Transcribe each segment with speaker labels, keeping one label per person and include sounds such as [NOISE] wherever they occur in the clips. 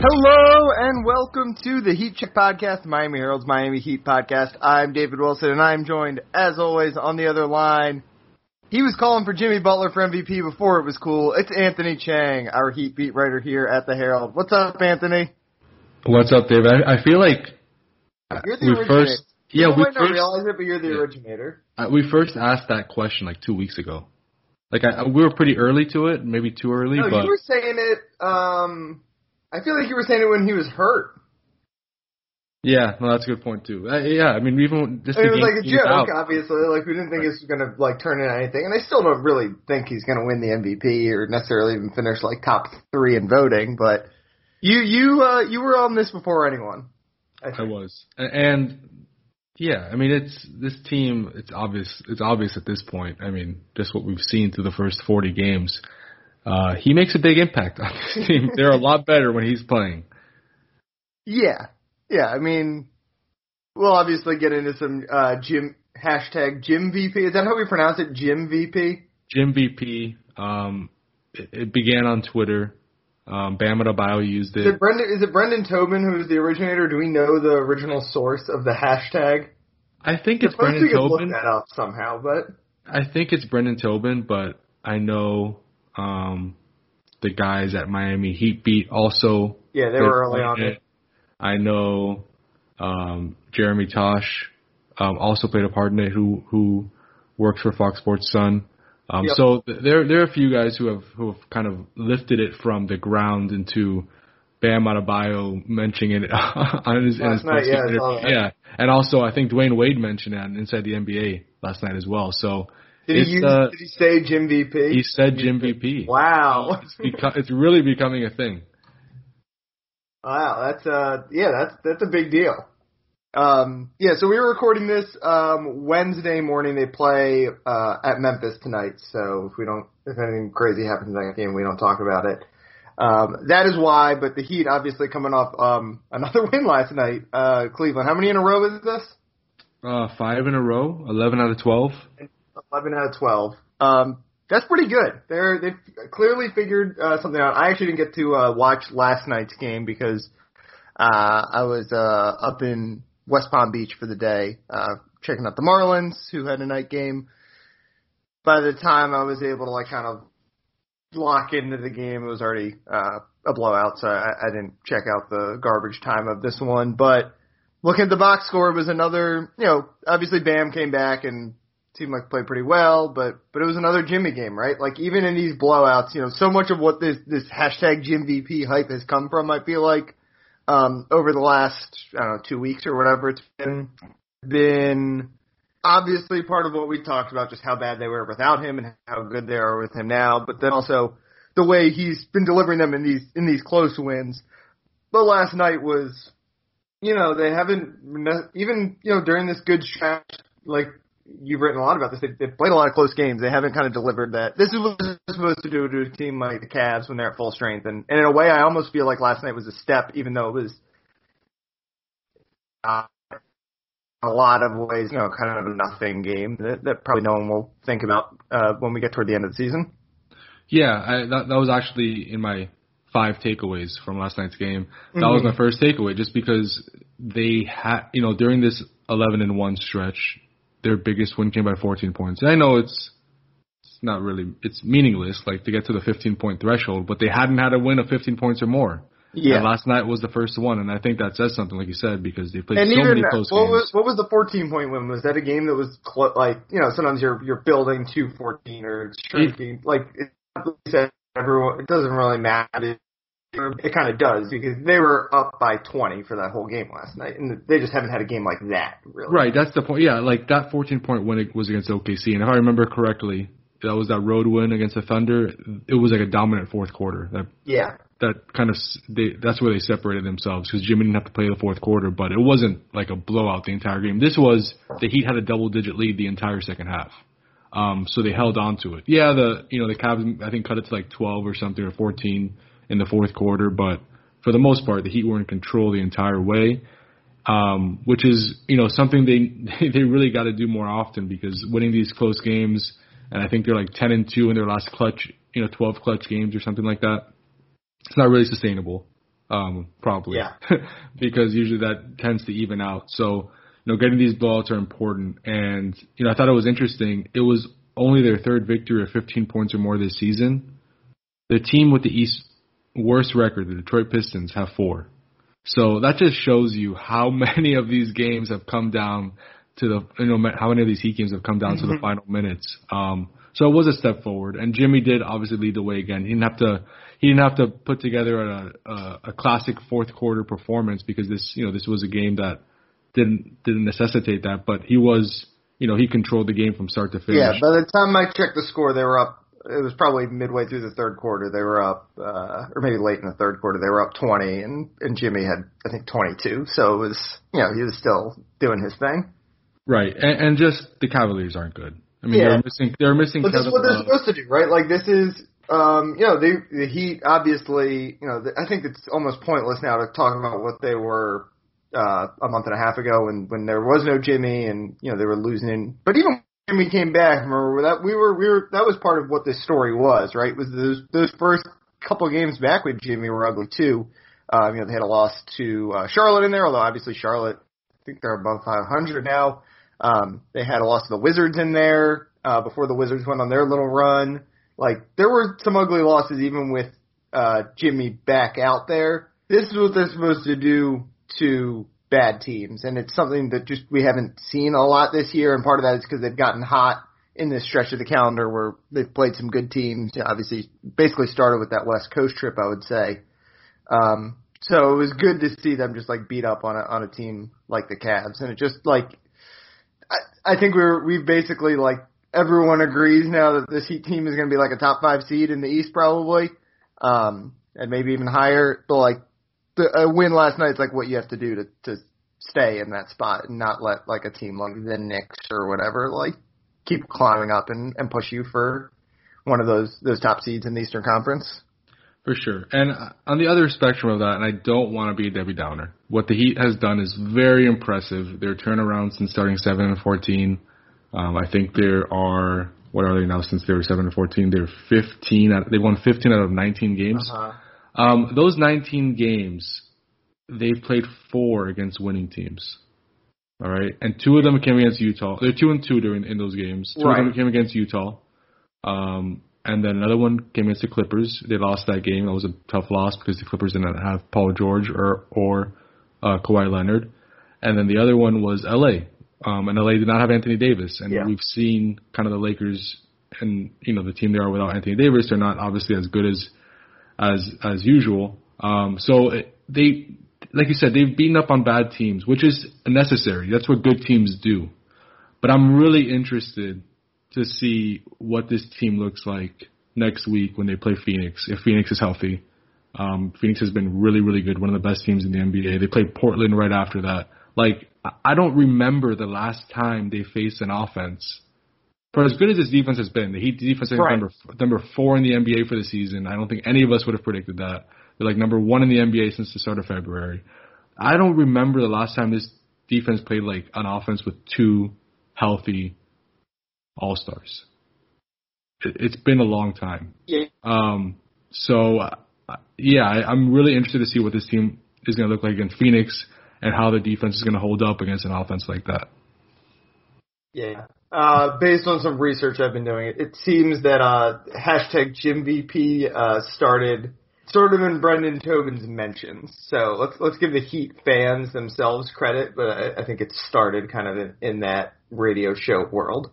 Speaker 1: Hello and welcome to the Heat Check Podcast, Miami Herald's Miami Heat Podcast. I'm David Wilson and I'm joined, as always, on the other line. He was calling for Jimmy Butler for MVP before it was cool. It's Anthony Chang, our Heat beat writer here at the Herald. What's up, Anthony?
Speaker 2: What's up, David? I, I feel like
Speaker 1: You're the
Speaker 2: we
Speaker 1: originator.
Speaker 2: first, yeah,
Speaker 1: People
Speaker 2: we
Speaker 1: might not
Speaker 2: first,
Speaker 1: realize it, but you're the
Speaker 2: Yeah.
Speaker 1: originator.
Speaker 2: uh, we first asked that question like two weeks ago. Like I, we were pretty early to it, maybe too early,
Speaker 1: No,
Speaker 2: but
Speaker 1: you were saying it. Um, I feel like you were saying it when he was hurt.
Speaker 2: yeah, no, that's a good point too. Uh, yeah, I mean, even just
Speaker 1: I mean, it was like a joke, obviously. Like we didn't think it was gonna like turn into anything, and I still don't really think he's gonna win the MVP or necessarily even finish like top three in voting. But you, you, uh, you were on this before anyone. I
Speaker 2: I was, and yeah, I mean, it's this team. It's obvious. It's obvious at this point. I mean, just what we've seen through the first forty games. Uh, he makes a big impact on this [LAUGHS] team. They're a lot better when he's playing.
Speaker 1: Yeah, yeah. I mean, we'll obviously get into some uh, Jim hashtag Jim VP. Is that how we pronounce it? Jim VP.
Speaker 2: Jim VP. Um, it, it began on Twitter. Um, Bam Adebayo used
Speaker 1: Is
Speaker 2: it.
Speaker 1: it Brendan? Is it Brendan Tobin who's the originator? Do we know the original source of the hashtag?
Speaker 2: I think it's Brendan
Speaker 1: could look
Speaker 2: Tobin.
Speaker 1: that up somehow, but
Speaker 2: I think it's Brendan Tobin, but I know um, the guys at Miami Heat beat also.
Speaker 1: yeah, they were early on it.
Speaker 2: I know um, Jeremy Tosh um, also played a part in it. Who who works for Fox Sports Sun. Um,
Speaker 1: Yep.
Speaker 2: So th- there there are a few guys who have who have kind of lifted it from the ground into Bam Adebayo mentioning it [LAUGHS] on his,
Speaker 1: Last
Speaker 2: his
Speaker 1: night, yeah, I
Speaker 2: post-game
Speaker 1: saw
Speaker 2: interview.
Speaker 1: that.
Speaker 2: yeah, and also I think Dwyane Wade mentioned it on Inside the NBA last night as well. So
Speaker 1: Did
Speaker 2: it's
Speaker 1: he use,
Speaker 2: uh,
Speaker 1: Did he say Jim VP?
Speaker 2: he said Jim VP.
Speaker 1: wow. [LAUGHS]
Speaker 2: It's, beco- it's really becoming a thing.
Speaker 1: Wow, that's uh yeah, that's that's a big deal. Um yeah, so we were recording this um Wednesday morning. They play uh at Memphis tonight, so if we don't if anything crazy happens in that game, we don't talk about it. Um that is why, but the Heat obviously coming off um [LAUGHS] another win last night, uh Cleveland. How many in a row is this?
Speaker 2: Uh, five in a row, eleven out of twelve.
Speaker 1: Eleven out of twelve. Um that's pretty good. They're they've clearly figured uh, something out. I actually didn't get to uh, watch last night's game because uh, I was uh, up in West Palm Beach for the day, uh, checking out the Marlins, who had a night game. By the time I was able to like kind of lock into the game, it was already uh, a blowout, so I, I didn't check out the garbage time of this one. But looking at the box score, it was another. You know, obviously Bam came back and seemed like played pretty well, but but it was another Jimmy game, right? Like even in these blowouts, you know, so much of what this this hashtag Jim VP hype has come from, I feel like, um, over the last I don't know two weeks or whatever it's been, been obviously part of what we talked about, just how bad they were without him and how good they are with him now, but then also the way he's been delivering them in these in these close wins. But last night was, you know, they haven't even you know during this good stretch like you've written a lot about this. They, they've played a lot of close games. They haven't kind of delivered that. This is what they're supposed to do to a team like the Cavs when they're at full strength. And, and in a way, I almost feel like last night was a step, even though it was uh, a lot of ways, you know, kind of a nothing game that, that probably no one will think about uh, when we get toward the end of the season.
Speaker 2: Yeah, I, that that was actually in my five takeaways from last night's game. That was
Speaker 1: Mhm.
Speaker 2: my first takeaway, just because they had, you know, during this eleven and one stretch, their biggest win came by 14 points. And I know it's it's not really it's meaningless, like to get to the 15 point threshold, but they hadn't had a win of 15 points or more. And last night was the first one, and I think that says something, like you said, because they played
Speaker 1: And
Speaker 2: so many
Speaker 1: that,
Speaker 2: close
Speaker 1: what
Speaker 2: games.
Speaker 1: was what was the 14 point win? Was that a game that was clo- like you know sometimes you're you're building to 14 or shrinking like it, like everyone it doesn't really matter. It kind of does because they were up by 20 for that whole game last night, and they just haven't had a game like that really.
Speaker 2: Right, that's the point. Yeah, like that 14 point win it was against OKC, and if I remember correctly, that was that road win against the Thunder. It was like a dominant fourth quarter. That
Speaker 1: Yeah.
Speaker 2: that kind of s- they, that's where they separated themselves because Jimmy didn't have to play the fourth quarter, but it wasn't like a blowout the entire game. This was the Heat had a double digit lead the entire second half, um, so they held on to it. Yeah, the you know the Cavs I think cut it to like 12 or something or 14 in the fourth quarter, but for the most part the Heat were in control the entire way. Um, which is, you know, something they [LAUGHS] they really got to do more often because winning these close games, and I think they're like 10 and two in their last clutch, you know, 12 clutch games or something like that it's not really sustainable. um, probably.
Speaker 1: Yeah. [LAUGHS]
Speaker 2: because usually that tends to even out. So, you know, getting these blowouts are important. And, you know, I thought it was interesting. It was only their third victory of 15 points or more this season. The team with the East worst record, the Detroit Pistons, have four. So that just shows you how [LAUGHS] many of these games have come down to the, you know, how many of these Heat games have come down mm-hmm. to the mm-hmm. final minutes. Um, so it was a step forward, and Jimmy did obviously lead the way again. He didn't have to he didn't have to put together a, a, a classic fourth quarter performance because this you know this was a game that didn't didn't necessitate that, but he was you know he controlled the game from start to finish.
Speaker 1: Yeah, by the time I checked the score, they were up. It was probably midway through the third quarter. They were up, uh, or maybe late in the third quarter. They were up 20, and and Jimmy had I think 22. So it was you know he was still doing his thing.
Speaker 2: Right, and, and just the Cavaliers aren't good. I mean, yeah. they're missing. They're missing.
Speaker 1: But this is what they're supposed to do, right? Like this is, um, you know, they, the Heat obviously, you know, I think it's almost pointless now to talk about what they were uh, a month and a half ago when when there was no Jimmy and you know they were losing. But even Jimmy came back, remember that we were we were that was part of what this story was, right? Was those those first couple games back with Jimmy were ugly too. Um, you know, they had a loss to uh, Charlotte in there, although obviously Charlotte, I think they're above 500 now. Um, they had a loss to the Wizards in there uh, before the Wizards went on their little run. Like there were some ugly losses even with uh, Jimmy back out there. This is what they're supposed to do to bad teams, and it's something that just we haven't seen a lot this year. And part of that is because they've gotten hot in this stretch of the calendar where they've played some good teams. Obviously, basically started with that West Coast trip, I would say. Um, so it was good to see them just like beat up on a on a team like the Cavs, and it just like I, I think we're we've basically like everyone agrees now that this Heat team is going to be like a top five seed in the East probably, um, and maybe even higher. But like the a win last night is like what you have to do to to stay in that spot and not let like a team like the Knicks or whatever like keep climbing up and and push you for one of those those top seeds in the Eastern Conference.
Speaker 2: For sure. And on the other spectrum of that, and I don't want to be a Debbie Downer, what the Heat has done is very impressive. Their turnaround since starting 7 and 14. Um, I think there are, what are they now since they were 7 and 14? They're 15, out, they won 15 out of 19 games. Uh-huh. Um, those 19 games, they've played four against winning teams. All right. And two of them came against Utah. They're two and two during in those games. Two right. of them came against Utah. Um, and then another one came against the Clippers. They lost that game. That was a tough loss because the Clippers didn't have Paul George or or uh, Kawhi Leonard. And then the other one was LA. Um, and LA did not have Anthony Davis. And yeah. we've seen kind of the Lakers and you know the team they are without Anthony Davis. They're not obviously as good as as as usual. Um, so it, they, like you said, they've beaten up on bad teams, which is necessary. That's what good teams do. But I'm really interested to see what this team looks like next week when they play Phoenix. If Phoenix is healthy, um, Phoenix has been really, really good. One of the best teams in the NBA. They played Portland right after that. Like I don't remember the last time they faced an offense. For as good as this defense has been, the Heat defense is right. number number four in the NBA for the season. I don't think any of us would have predicted that. They're like number one in the NBA since the start of February. I don't remember the last time this defense played like an offense with two healthy all Stars. It, has been a long time.
Speaker 1: Yeah.
Speaker 2: Um. So, uh, yeah, I, I'm really interested to see what this team is going to look like against Phoenix and how the defense is going to hold up against an offense like that.
Speaker 1: Yeah. Uh, based on some research I've been doing, it, it seems that uh, hashtag JimVP uh, started sort of in Brendan Tobin's mentions. So let's let's give the Heat fans themselves credit, but I, I think it started kind of in, in that radio show world.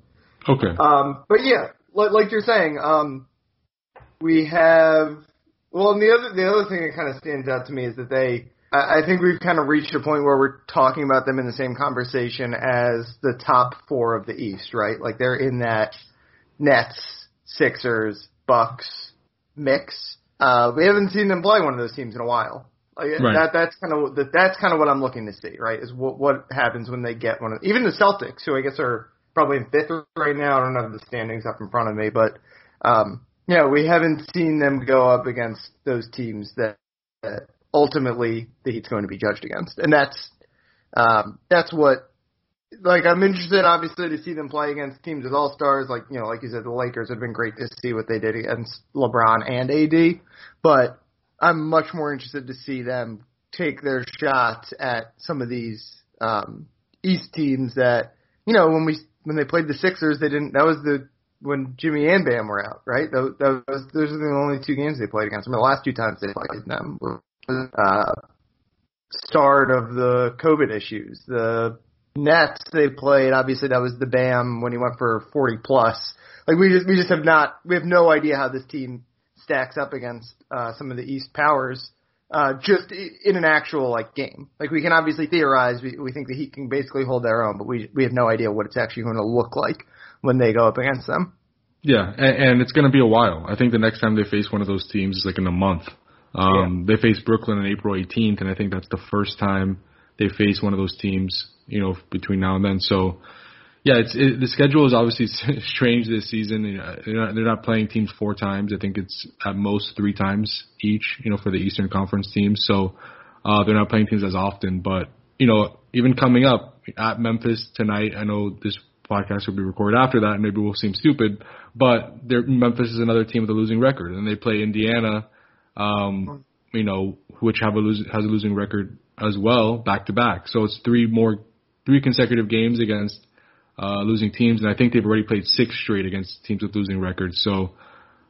Speaker 2: Okay.
Speaker 1: Um, but yeah, like, like you're saying, um, we have. Well, and the other the other thing that kind of stands out to me is that they. I, think we've kind of reached a point where we're talking about them in the same conversation as the top four of the East, right? Like they're in that Nets, Sixers, Bucks mix. Uh, we haven't seen them play one of those teams in a while. Like right. that that's kind of that, that's kind of what I'm looking to see, right? Is what what happens when they get one of even the Celtics, who I guess are probably in fifth right now. I don't have the standings up in front of me, but um, yeah, we haven't seen them go up against those teams that, that ultimately the Heat's going to be judged against, and that's um, that's what. Like I'm interested, obviously, to see them play against teams with all stars. Like you know, like you said, the Lakers have been great to see what they did against LeBron and AD. But I'm much more interested to see them take their shots at some of these um, East teams that you know when we when they played the Sixers they didn't that was the when Jimmy and Bam were out right that was those are the only two games they played against them the last two times they played them were uh, start of the COVID issues the Nets they played obviously that was the Bam when he went for 40 plus like we just we just have not we have no idea how this team stacks up against uh, some of the East powers uh, just in an actual like game. Like we can obviously theorize. We, we think the Heat can basically hold their own, but we we have no idea what it's actually going to look like when they go up against them.
Speaker 2: Yeah, and, and it's going to be a while. I think the next time they face one of those teams is like in a month. Um, yeah. They face Brooklyn on April 18th, and I think that's the first time they face one of those teams. You know, between now and then. So yeah, it's it, the schedule is obviously [LAUGHS] strange this season. They're not, they're not playing teams four times. I think it's at most three times each. You know, for the Eastern Conference teams. So uh, they're not playing teams as often. But you know, even coming up at Memphis tonight, I know this podcast will be recorded after that, and maybe we'll seem stupid. But Memphis is another team with a losing record, and they play Indiana. Um, you know, which have a lose, has a losing record as well, back to back. So it's three more, three consecutive games against uh, losing teams, and I think they've already played six straight against teams with losing records. So,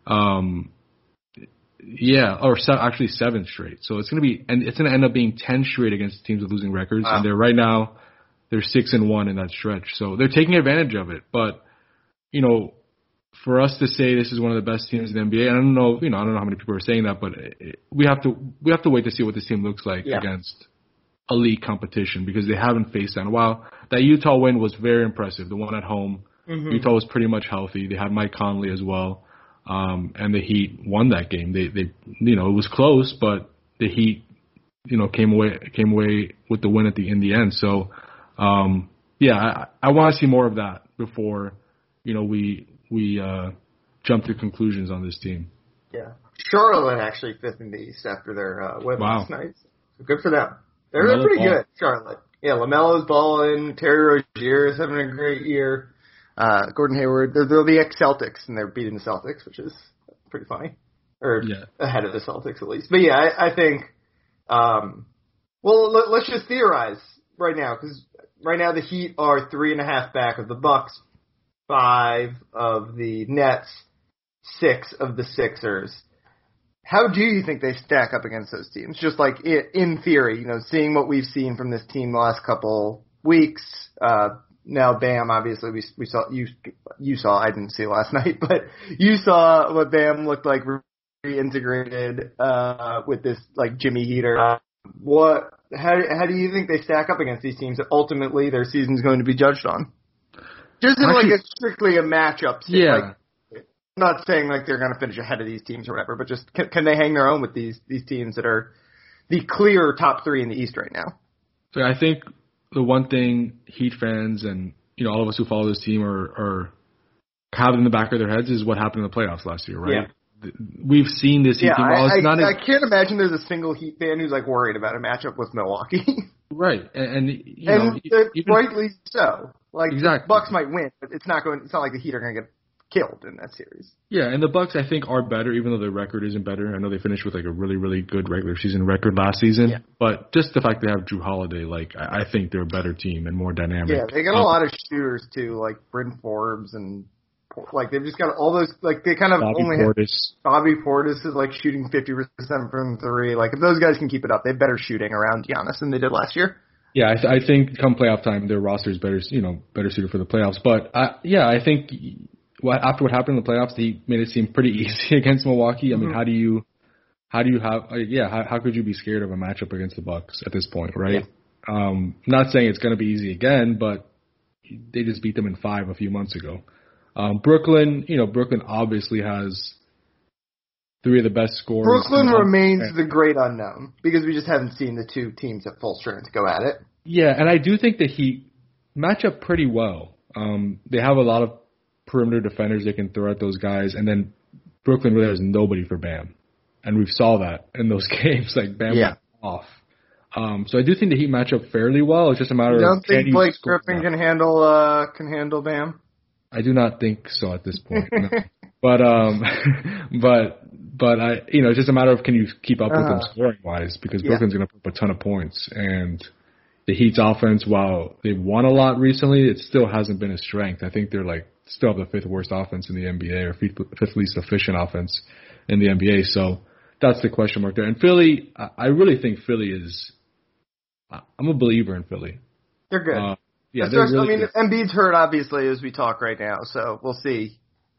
Speaker 2: um, yeah, or se- actually seven straight. So it's gonna be, and it's gonna end up being ten straight against teams with losing records, wow. and they're right now they're six and one in that stretch. So they're taking advantage of it. But you know, for us to say this is one of the best teams in the NBA, I don't know, you know, I don't know how many people are saying that, but it, we have to we have to wait to see what this team looks like yeah. against elite competition because they haven't faced that in a while. That Utah win was very impressive. The one at home, mm-hmm. Utah was pretty much healthy. They had Mike Conley as well, um, and the Heat won that game. They they you know it was close, but the Heat you know came away came away with the win at the in the end. So um, yeah, I, I want to see more of that before you know we we uh, jump to conclusions on this team.
Speaker 1: Yeah, Charlotte actually fifth in the East after their uh, win wow. last night. So good for them. They're pretty ball. good, Charlotte. Yeah, LaMelo's balling. Terry Rozier is having a great year. Uh, Gordon Hayward. They're, they're the ex-Celtics, and they're beating the Celtics, which is pretty funny. Or yeah. ahead of the Celtics, at least. But yeah, I, I think, um, well, let, let's just theorize right now, because right now the Heat are three and a half back of the Bucks, five of the Nets, six of the Sixers. How do you think they stack up against those teams? Just like in theory, you know, seeing what we've seen from this team the last couple weeks. Uh, now, Bam, obviously we we saw you you saw I didn't see last [LAUGHS] night, but you saw what Bam looked like reintegrated uh, with this like Jimmy Heater. What how how do you think they stack up against these teams that ultimately their season's going to be judged on? Just in like a strictly a matchup. Thing.
Speaker 2: Yeah.
Speaker 1: Like, not saying like they're going to finish ahead of these teams or whatever, but just can, can they hang their own with these these teams that are the clear top three in the East right now?
Speaker 2: So I think the one thing Heat fans and you know all of us who follow this team are, are have in the back of their heads is what happened in the playoffs last year, right? Yeah. We've seen this Heat
Speaker 1: yeah,
Speaker 2: team.
Speaker 1: I,
Speaker 2: I,
Speaker 1: I, I can't imagine there's a single Heat fan who's like worried about a matchup with Milwaukee. [LAUGHS]
Speaker 2: right, and, and you
Speaker 1: and
Speaker 2: know,
Speaker 1: even, rightly so. Like
Speaker 2: exactly.
Speaker 1: Bucks might win, but it's not going. It's not like the Heat are going to get killed in that series.
Speaker 2: Yeah, and the Bucks I think are better, even though their record isn't better. I know they finished with like a really really good regular season record last season, yeah. but just the fact they have Jrue Holiday, like I, I think they're a better team and more dynamic.
Speaker 1: Yeah, they got um, a lot of shooters too, like Bryn Forbes and like they've just got all those like they kind of
Speaker 2: Bobby
Speaker 1: only
Speaker 2: Portis.
Speaker 1: Bobby Portis is like shooting fifty percent from three. Like if those guys can keep it up, they have better shooting around Giannis than they did last year.
Speaker 2: Yeah, I, th- I think come playoff time, their roster is better, you know, better suited for the playoffs. But I, yeah, I think what, after what happened in the playoffs, he made it seem pretty [LAUGHS] easy against Milwaukee. I mean, mm-hmm. how do you, how do you have, uh, yeah, how, how could you be scared of a matchup against the Bucks at this point, right? Yeah. Um, not saying it's going to be easy again, but they just beat them in five a few months ago. Um, Brooklyn, you know, Brooklyn obviously has three of the best scorers.
Speaker 1: Brooklyn remains the great unknown because we just haven't seen the two teams at full strength go at it.
Speaker 2: Yeah, and I do think the Heat match up pretty well. Um, they have a lot of perimeter defenders they can throw at those guys, and then Brooklyn really has nobody for Bam, and we've saw that in those [LAUGHS] games. Like Bam yeah. off. Um, so I do think the Heat match up fairly well. It's just a matter
Speaker 1: you don't
Speaker 2: of
Speaker 1: think Blake Griffin can handle uh, can handle Bam.
Speaker 2: I do not think so at this point. No. [LAUGHS] but um, [LAUGHS] but but I, you know, it's just a matter of can you keep up with
Speaker 1: Uh-huh.
Speaker 2: them scoring wise because
Speaker 1: Yeah.
Speaker 2: Brooklyn's going to put up a ton of points and the Heat's offense, while they've won a lot recently, it still hasn't been a strength. I think they're like still have the fifth worst offense in the NBA or fifth, fifth least efficient offense in the NBA. So that's the question mark there. And Philly, I, I really think Philly is. I'm a believer in Philly.
Speaker 1: They're good.
Speaker 2: Uh, yeah, they're really
Speaker 1: I mean,
Speaker 2: good.
Speaker 1: Embiid's hurt obviously as we talk right now, so we'll see.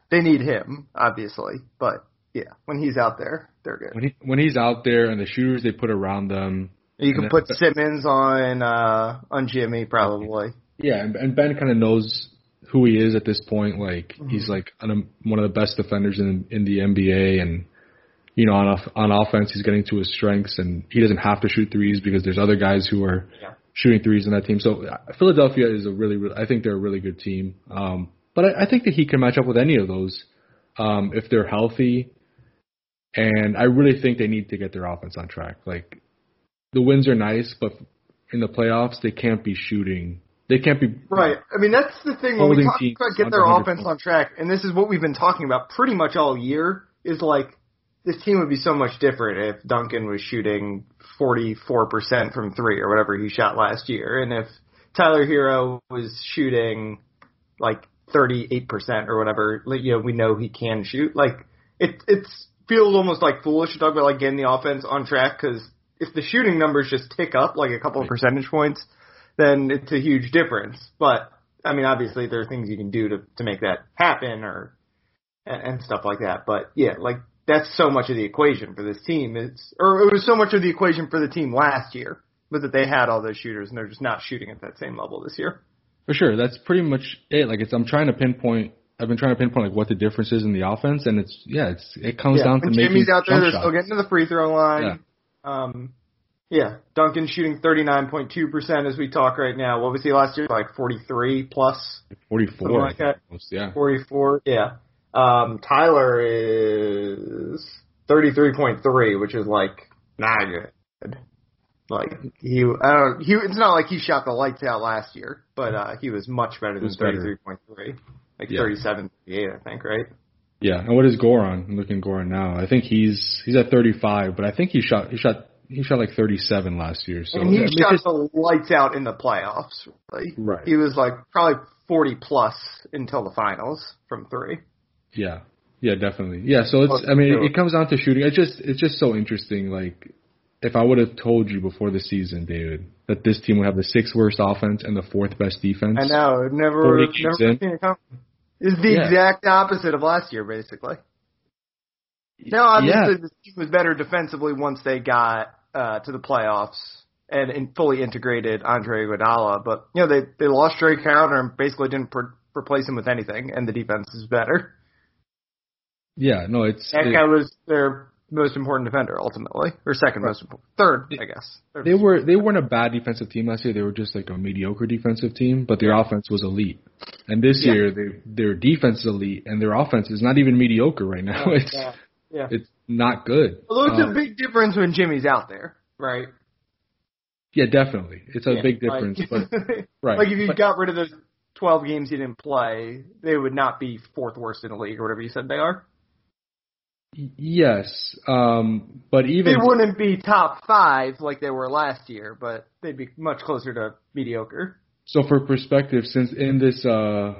Speaker 1: They need him obviously, but yeah, when he's out there, they're good.
Speaker 2: when he when he's out there and the shooters they put around them.
Speaker 1: You can put
Speaker 2: that-
Speaker 1: Simmons on uh on Jimmy probably.
Speaker 2: Yeah, and, and Ben kind of knows who he is at this point. Like
Speaker 1: Mm-hmm.
Speaker 2: he's like an, one of the best defenders in in the NBA, and you know on off- on offense he's getting to his strengths, and he doesn't have to shoot threes because there's other guys who are
Speaker 1: Yeah.
Speaker 2: shooting threes in that team. So uh, Philadelphia is a really, really I think they're a really good team. Um, but I, I think that he can match up with any of those um, if they're healthy. And I really think they need to get their offense on track. Like the wins are nice, but in the playoffs they can't be shooting. They can't be
Speaker 1: Right. I mean, that's the thing when we talk about get their offense on track, and this is what we've been talking about pretty much all year. Is like this team would be so much different if Duncan was shooting 44% from three or whatever he shot last year, and if Tyler Herro was shooting like 38% or whatever. like, You know, we know he can shoot. Like it, it's feels almost like foolish to talk about like getting the offense on track because if the shooting numbers just tick up like a couple of percentage points, then it's a huge difference. But I mean, obviously there are things you can do to to make that happen or and, and stuff like that. But yeah, like that's so much of the equation for this team. It's or it was so much of the equation for the team last year, but that they had all those shooters and they're just not shooting at that same level this year.
Speaker 2: For sure, that's pretty much it. Like it's, I'm trying to pinpoint. I've been trying to pinpoint like what the difference is in the offense, and it's yeah, it's it comes
Speaker 1: Yeah,
Speaker 2: down to
Speaker 1: when
Speaker 2: making
Speaker 1: Jimmy's out there,
Speaker 2: jump
Speaker 1: they're
Speaker 2: shots.
Speaker 1: still getting to the free throw line.
Speaker 2: Yeah.
Speaker 1: Um, yeah, Duncan shooting 39.2% as we talk right now. What was he last year? Like 43 plus
Speaker 2: 44,
Speaker 1: like
Speaker 2: I think,
Speaker 1: that.
Speaker 2: almost, yeah.
Speaker 1: 44. Yeah. Um, Tyler is 33.3, which is like not good. Like he, I don't. He, it's not like he shot the lights out last year, but uh, he was much better than 33.3, like
Speaker 2: Yeah.
Speaker 1: 37, 38, I think, right?
Speaker 2: Yeah, and what is Goran? I'm looking at Goran now. I think he's he's at 35, but I think he shot he shot he shot like 37 last year. So
Speaker 1: and he
Speaker 2: yeah,
Speaker 1: shot
Speaker 2: just-
Speaker 1: the lights out in the playoffs. Really.
Speaker 2: Right.
Speaker 1: He was like probably 40 plus until the finals from three.
Speaker 2: yeah, yeah, definitely. Yeah, so it's I mean it comes down to shooting. It's just it's just so interesting. Like if I would have told you before the season, David, that this team would have the sixth worst offense and the fourth best defense.
Speaker 1: I know. Never, never seen it It's the
Speaker 2: Yeah.
Speaker 1: exact opposite of last year, basically. No, obviously,
Speaker 2: yeah,
Speaker 1: the team was better defensively once they got uh, to the playoffs and, and fully integrated Andre Iguodala. But you know, they they lost Drake Crowder and basically didn't per- replace him with anything, and the defense is better.
Speaker 2: yeah, no, it's
Speaker 1: That
Speaker 2: it-
Speaker 1: guy was their most important defender ultimately, or second most important, third, I guess. Third
Speaker 2: They were they weren't a bad defensive team last year. They were just like a mediocre defensive team, but their offense was elite. And this
Speaker 1: Yeah.
Speaker 2: year, they, their defense is elite, and their offense is not even mediocre right now. It's
Speaker 1: Yeah. Yeah.
Speaker 2: it's not good.
Speaker 1: Although it's
Speaker 2: Um,
Speaker 1: a big difference when Jimmy's out there, right?
Speaker 2: yeah, definitely, it's a
Speaker 1: Yeah,
Speaker 2: big
Speaker 1: like-
Speaker 2: difference. [LAUGHS] but right,
Speaker 1: Like if you
Speaker 2: but-
Speaker 1: got rid of those 12 games you didn't play, they would not be fourth worst in the league or whatever you said they are.
Speaker 2: Yes, um, but even They
Speaker 1: wouldn't be top five like they were last year, but they'd be much closer to mediocre.
Speaker 2: so for perspective, since in this uh,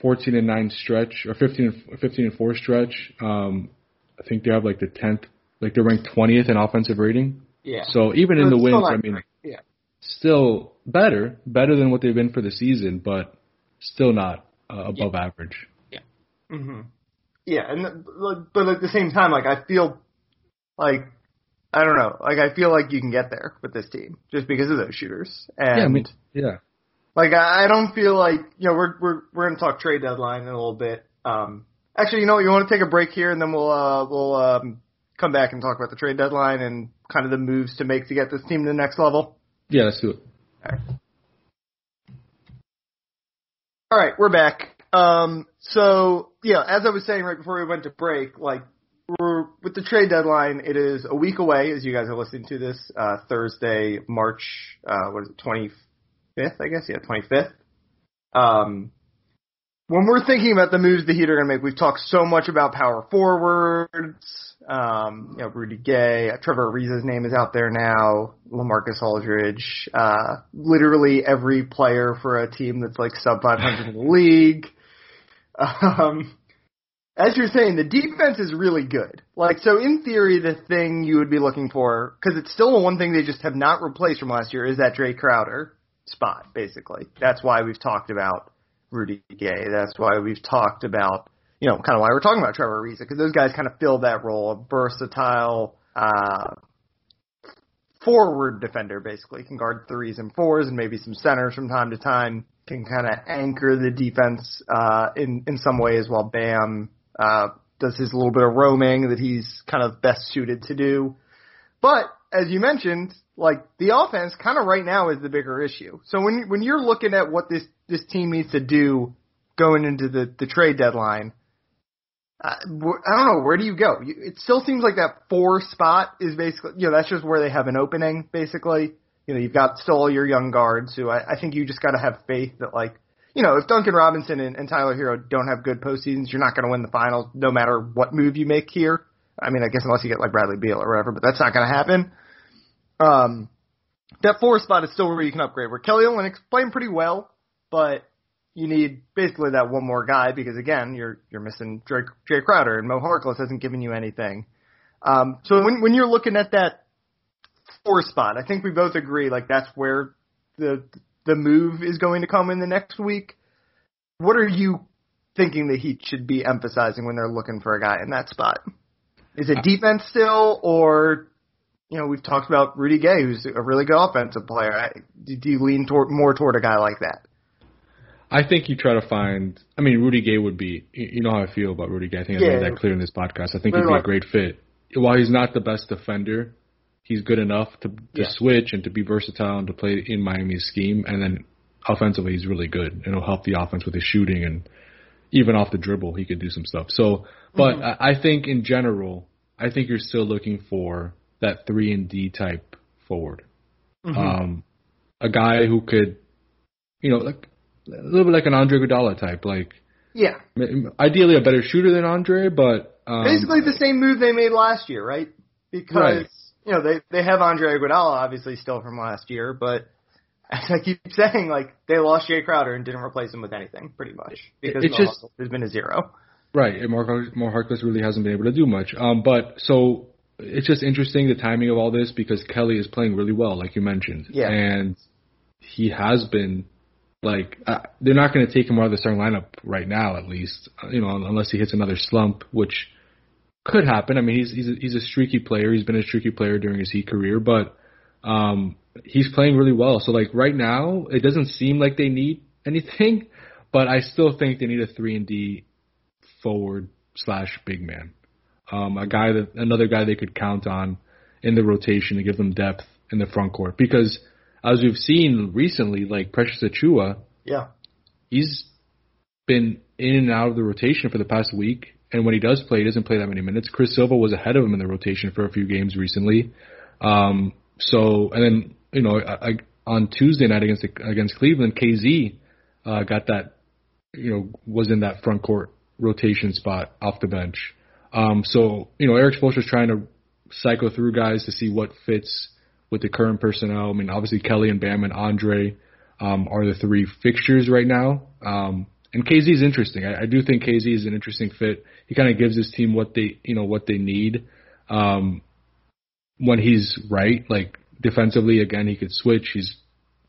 Speaker 2: 14 and nine stretch or 15 and, 15 and four stretch, um, I think they have like the 10th, like they're ranked 20th in offensive rating.
Speaker 1: Yeah.
Speaker 2: So even in the wins,
Speaker 1: not
Speaker 2: I mean,
Speaker 1: yeah.
Speaker 2: still better, better than what they've been for the season, but still not uh, above average. Yeah.
Speaker 1: hmm Yeah, and but at the same time, like I feel like I don't know, like I feel like you can get there with this team just because of those shooters. And
Speaker 2: yeah, I mean, yeah,
Speaker 1: Like I don't feel like you know we're we're we're gonna talk trade deadline in a little bit. Um, actually, you know what? You want to take a break here, and then we'll uh we'll um come back and talk about the trade deadline and kind of the moves to make to get this team to the next level.
Speaker 2: yeah. Let's do it.
Speaker 1: All right, we're back. Um, so yeah, as I was saying right before we went to break, like we're with the trade deadline. It is a week away, as you guys are listening to this. Uh, Thursday, March uh, what is it, twenty fifth? I guess yeah, twenty fifth. Um, when we're thinking about the moves the Heat are going to make, we've talked so much about power forwards. Um, you know, Rudy Gay, Trevor Ariza's name is out there now. LaMarcus Aldridge, uh, literally every player for a team that's like sub 500 in the league. Um, as you're saying, the defense is really good. Like, so in theory, the thing you would be looking for, because it's still the one thing they just have not replaced from last year, is that Jae Crowder spot, basically. That's why we've talked about Rudy Gay. That's why we've talked about, you know, kind of why we're talking about Trevor Ariza, because those guys kind of fill that role of versatile, uh, forward defender, basically. Can guard threes and fours and maybe some centers from time to time. Can kind of anchor the defense, uh, in, in some ways while Bam, uh, does his little bit of roaming that he's kind of best suited to do. But as you mentioned, like the offense kind of right now is the bigger issue. So when when you're looking at what this this team needs to do going into the the trade deadline, uh, I don't know where do you go. It still seems like that four spot is basically you know that's just where they have an opening basically. You know you've got still all your young guards who I, I think you just got to have faith that like you know if Duncan Robinson and, and Tyler Herro don't have good postseasons, you're not going to win the finals no matter what move you make here. I mean I guess unless you get like Bradley Beal or whatever, but that's not going to happen. Um, that four spot is still where you can upgrade. Where Kelly Olynyk's playing pretty well, but you need basically that one more guy because again, you're you're missing Jae Crowder and Mo Harkless hasn't given you anything. Um, so when when you're looking at that four spot, I think we both agree like that's where the the move is going to come in the next week. What are you thinking the Heat should be emphasizing when they're looking for a guy in that spot? Is it defense still, or you know, we've talked about Rudy Gay, who's a really good offensive player. I, do you lean toward, more toward a guy like that?
Speaker 2: I think you try to find. I mean, Rudy Gay would be. You know how I feel about Rudy Gay. I think I made that clear in this podcast. I think he'd be a great fit. While he's not the best defender, he's good enough to, to yeah. switch and to be versatile and to play in Miami's scheme. And then offensively, he's really good and he'll help the offense with his shooting and even off the dribble, he could do some stuff. So, but mm-hmm. I, I think in general, I think you're still looking for that three and D type forward. Mm-hmm. Um, a guy who could, you know, like a little bit like an Andre Iguodala type, like
Speaker 1: yeah,
Speaker 2: ideally a better shooter than Andre, but um,
Speaker 1: basically the same move they made last year, right? Because right. You know they they have Andre Iguodala obviously still from last year, but as [LAUGHS] I keep saying, like they lost Jae Crowder and didn't replace him with anything, pretty much because it's just, there's been a zero.
Speaker 2: Right, and Mark Mark Harkless really hasn't been able to do much. Um, but so it's just interesting the timing of all this because Kelly is playing really well, like you mentioned.
Speaker 1: Yeah.
Speaker 2: And he has been like uh, they're not going to take him out of the starting lineup right now, at least. You know, unless he hits another slump, which could happen. I mean, he's he's a, he's a streaky player. He's been a streaky player during his Heat career, but um, he's playing really well. So like right now, it doesn't seem like they need [LAUGHS] anything, but I still think they need a three and D forward slash big man um, a guy that another guy they could count on in the rotation to give them depth in the front court. Because as we've seen recently, like Precious Achiuwa,
Speaker 1: yeah,
Speaker 2: he's been in and out of the rotation for the past week. And when he does play, he doesn't play that many minutes. Chris Silva was ahead of him in the rotation for a few games recently. Um, so, and then you know, I, I, on Tuesday night against against Cleveland, KZ uh, got that, you know, was in that front court rotation spot off the bench. Um, so, you know, Erik Spoelstra is trying to cycle through guys to see what fits with the current personnel. I mean, obviously Kelly and Bam and Andre um, are the three fixtures right now. Um, and KZ is interesting. I, I do think KZ is an interesting fit. He kind of gives his team what they, you know, what they need. Um, when he's right, like defensively, again, he could switch. He's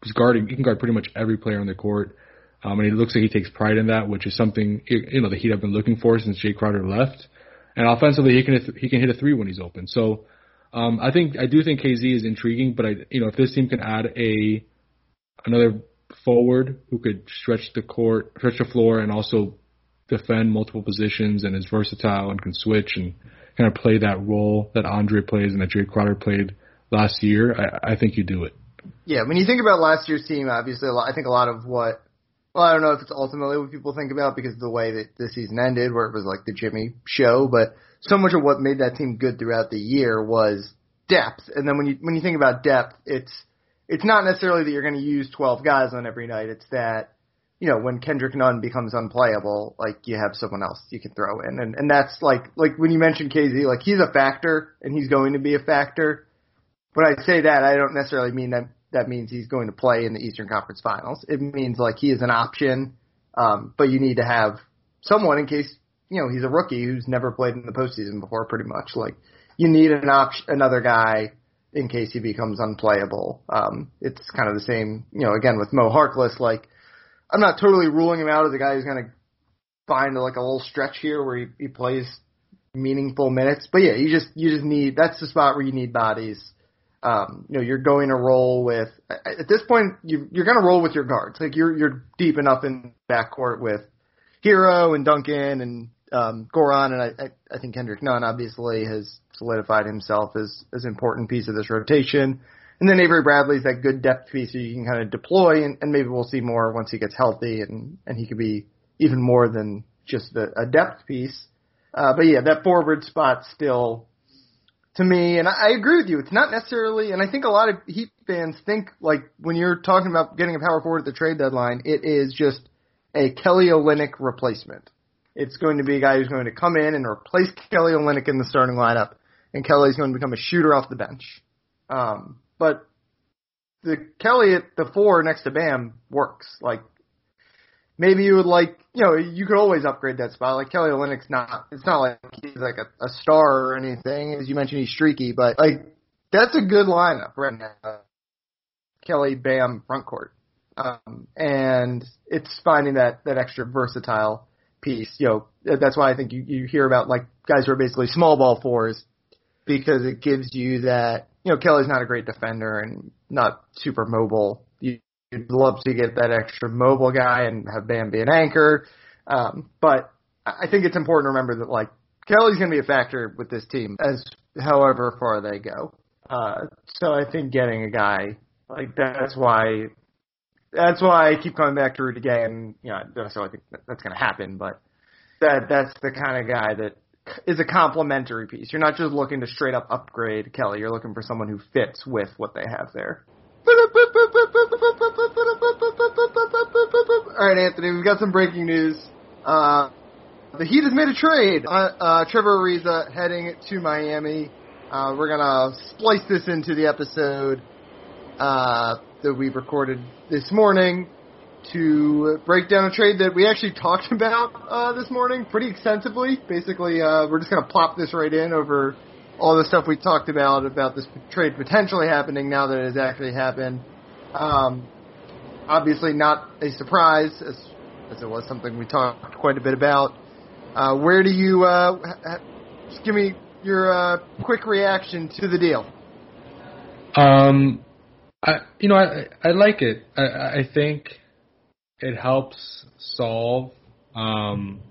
Speaker 2: he's guarding. He can guard pretty much every player on the court. Um, and he looks like he takes pride in that, which is something you know the Heat have been looking for since Jae Crowder left. And offensively, he can he can hit a three when he's open. So um, I think I do think KZ is intriguing, but I you know if this team can add a another forward who could stretch the court, stretch the floor, and also defend multiple positions and is versatile and can switch and kind of play that role that Andre plays and that Jae Crowder played last year, I, I think you do it.
Speaker 1: Yeah, when you think about last year's team, obviously, a lot, I think a lot of what well, I don't know if it's ultimately what people think about because of the way that the season ended, where it was like the Jimmy show, but so much of what made that team good throughout the year was depth. And then when you when you think about depth, it's it's not necessarily that you're going to use 12 guys on every night. It's that you know, when Kendrick Nunn becomes unplayable, like you have someone else you can throw in, and and that's like like when you mentioned KZ, like he's a factor and he's going to be a factor. When I say that, I don't necessarily mean that that means he's going to play in the Eastern Conference Finals. It means like he is an option, um, but you need to have someone in case you know he's a rookie who's never played in the postseason before. Pretty much, like you need an option, another guy in case he becomes unplayable. Um, it's kind of the same, you know, again with Mo Harkless, like I'm not totally ruling him out as a guy who's going to find like a little stretch here where he, he plays meaningful minutes. But yeah, you just you just need that's the spot where you need bodies. Um, you know, you're going to roll with at this point you you're going to roll with your guards. Like you're you're deep enough in backcourt with Herro and Duncan and um, Goran, and I, I I think Kendrick Nunn obviously has solidified himself as as an important piece of this rotation. And then Avery Bradley's that good depth piece that you can kind of deploy, and, and maybe we'll see more once he gets healthy, and and he could be even more than just a, a depth piece. Uh, but yeah, that forward spot still, to me, and I, I agree with you. It's not necessarily, and I think a lot of Heat fans think like when you're talking about getting a power forward at the trade deadline, it is just a Kelly Olynyk replacement. It's going to be a guy who's going to come in and replace Kelly Olynyk in the starting lineup, and Kelly's going to become a shooter off the bench. Um, but the Kelly at the four next to Bam works. Like maybe you would like, you know, you could always upgrade that spot. Like Kelly Olynyk's not, it's not like he's like a, a star or anything. As you mentioned, he's streaky, but like that's a good lineup right now. Kelly, Bam, front court. Um, and it's finding that, that extra versatile piece. You know, that's why I think you, you hear about like guys who are basically small ball fours because it gives you that you know, Kelly's not a great defender and not super mobile. You, would love to get that extra mobile guy and have Bam be an anchor. Um, but I think it's important to remember that like Kelly's going to be a factor with this team as however far they go. Uh, so I think getting a guy like that's why that's why I keep coming back to Rudy Gay, and you know, so I think that that's going to happen. But that that's the kind of guy that is a complementary piece. You're not just looking to straight up upgrade Kelly. You're looking for someone who fits with what they have there. All right, Anthony, we've got some breaking news. Uh, the Heat has made a trade. Uh, uh, Trevor Ariza heading to Miami. Uh, we're gonna splice this into the episode uh, that we recorded this morning to break down a trade that we actually talked [LAUGHS] about uh, this morning pretty extensively. Basically, uh, we're just going to plop this right in over all the stuff we talked about about this trade potentially happening now that it has actually happened. Um, obviously, not a surprise as, as it was something we talked quite a bit about. Uh, where do you uh, ha- just give me your uh, quick reaction to the deal?
Speaker 2: Um, I you know I I like it. I I think it helps solve um,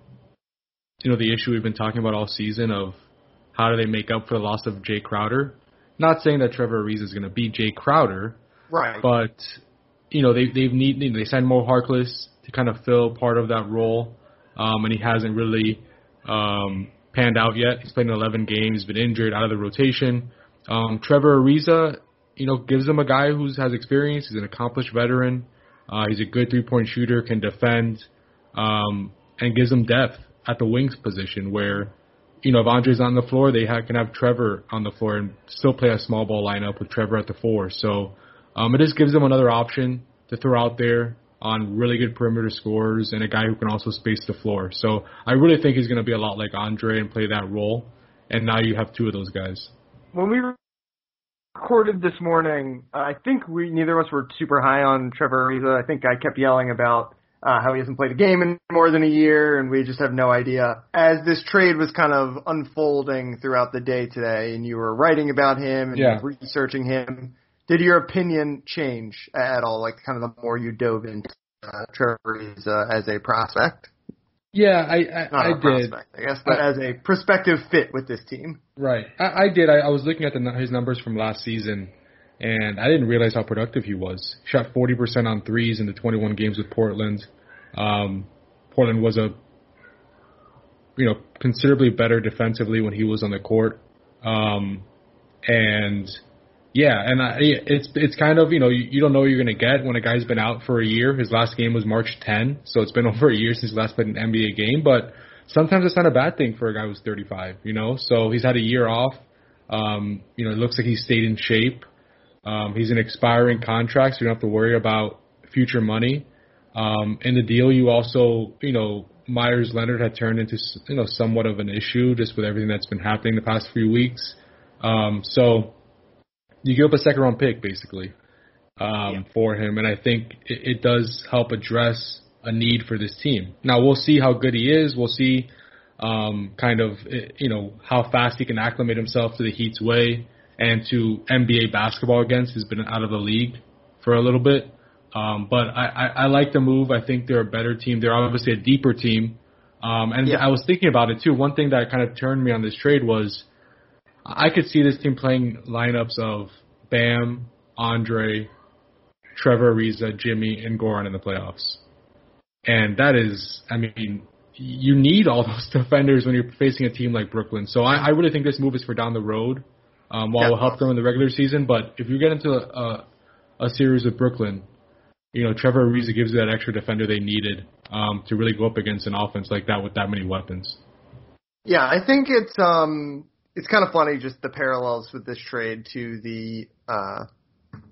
Speaker 2: you know the issue we've been talking about all season of how do they make up for the loss of Jae Crowder. Not saying that Trevor Ariza is going to be Jae Crowder,
Speaker 1: right?
Speaker 2: But you know they they've need they signed Mo Harkless to kind of fill part of that role, um, and he hasn't really um, panned out yet. He's played in 11 games, been injured, out of the rotation. Um, Trevor Ariza, you know, gives them a guy who has experience. He's an accomplished veteran. Uh, he's a good three point shooter, can defend, um, and gives them depth at the wings position where, you know, if Andre's on the floor, they have, can have Trevor on the floor and still play a small ball lineup with Trevor at the four. So um, it just gives them another option to throw out there on really good perimeter scorers and a guy who can also space the floor. So I really think he's going to be a lot like Andre and play that role. And now you have two of those guys.
Speaker 1: When we recorded this morning, uh, I think we neither of us were super high on Trevor Ariza. I think I kept yelling about uh, how he hasn't played a game in more than a year, and we just have no idea. As this trade was kind of unfolding throughout the day today, and you were writing about him and
Speaker 2: yeah.
Speaker 1: researching him, did your opinion change at all? Like, kind of the more you dove into uh, Trevor Ariza as a prospect?
Speaker 2: Yeah, I I,
Speaker 1: Not
Speaker 2: I
Speaker 1: a
Speaker 2: did.
Speaker 1: prospect, I guess, but
Speaker 2: I-
Speaker 1: as a prospective fit with this team.
Speaker 2: Right, I, I did. I, I was looking at the, his numbers from last season, and I didn't realize how productive he was. Shot 40% on threes in the 21 games with Portland. Um, Portland was a, you know, considerably better defensively when he was on the court, um, and Yeah, and I, it's it's kind of you know you, you don't know what you're gonna get when a guy's been out for a year. His last game was March 10, so it's been [LAUGHS] over a year since he last played an NBA game. But sometimes it's not a bad thing for a guy who's 35. You know, so he's had a year off. Um, you know, it looks like he's stayed in shape. Um, he's an expiring contract, so you don't have to worry about future money. Um, in the deal, you also, you know, Meyers Leonard had turned into, you know, somewhat of an issue just with everything that's been happening the past few weeks. Um, so you give up a second round pick basically um, yeah. for him, and I think it, it does help address a need for this team. Now we'll see how good he is. We'll see um, kind of you know how fast he can acclimate himself to the Heat's way and to NBA basketball against. He's been out of the league for a little bit. Um, but I, I, I like the move. I think they're a better team. They're obviously a deeper team. Um, and yeah. I was thinking about it too. One thing that kind of turned me on this trade was I could see this team playing lineups of Bam, Andre, Trevor Ariza, Jimmy, and Goran in the playoffs. And that is, I mean, you need all [LAUGHS] those defenders when you're facing a team like Brooklyn. So I, I really think this move is for down the road. Um, while yeah. will help them in the regular season, but if you get into a, a, a series with Brooklyn, you know, Trevor Ariza gives you that extra defender they needed um, to really go up against an offense like that with that many weapons.
Speaker 1: Yeah, I think it's um it's kind of funny just the parallels with this trade to the uh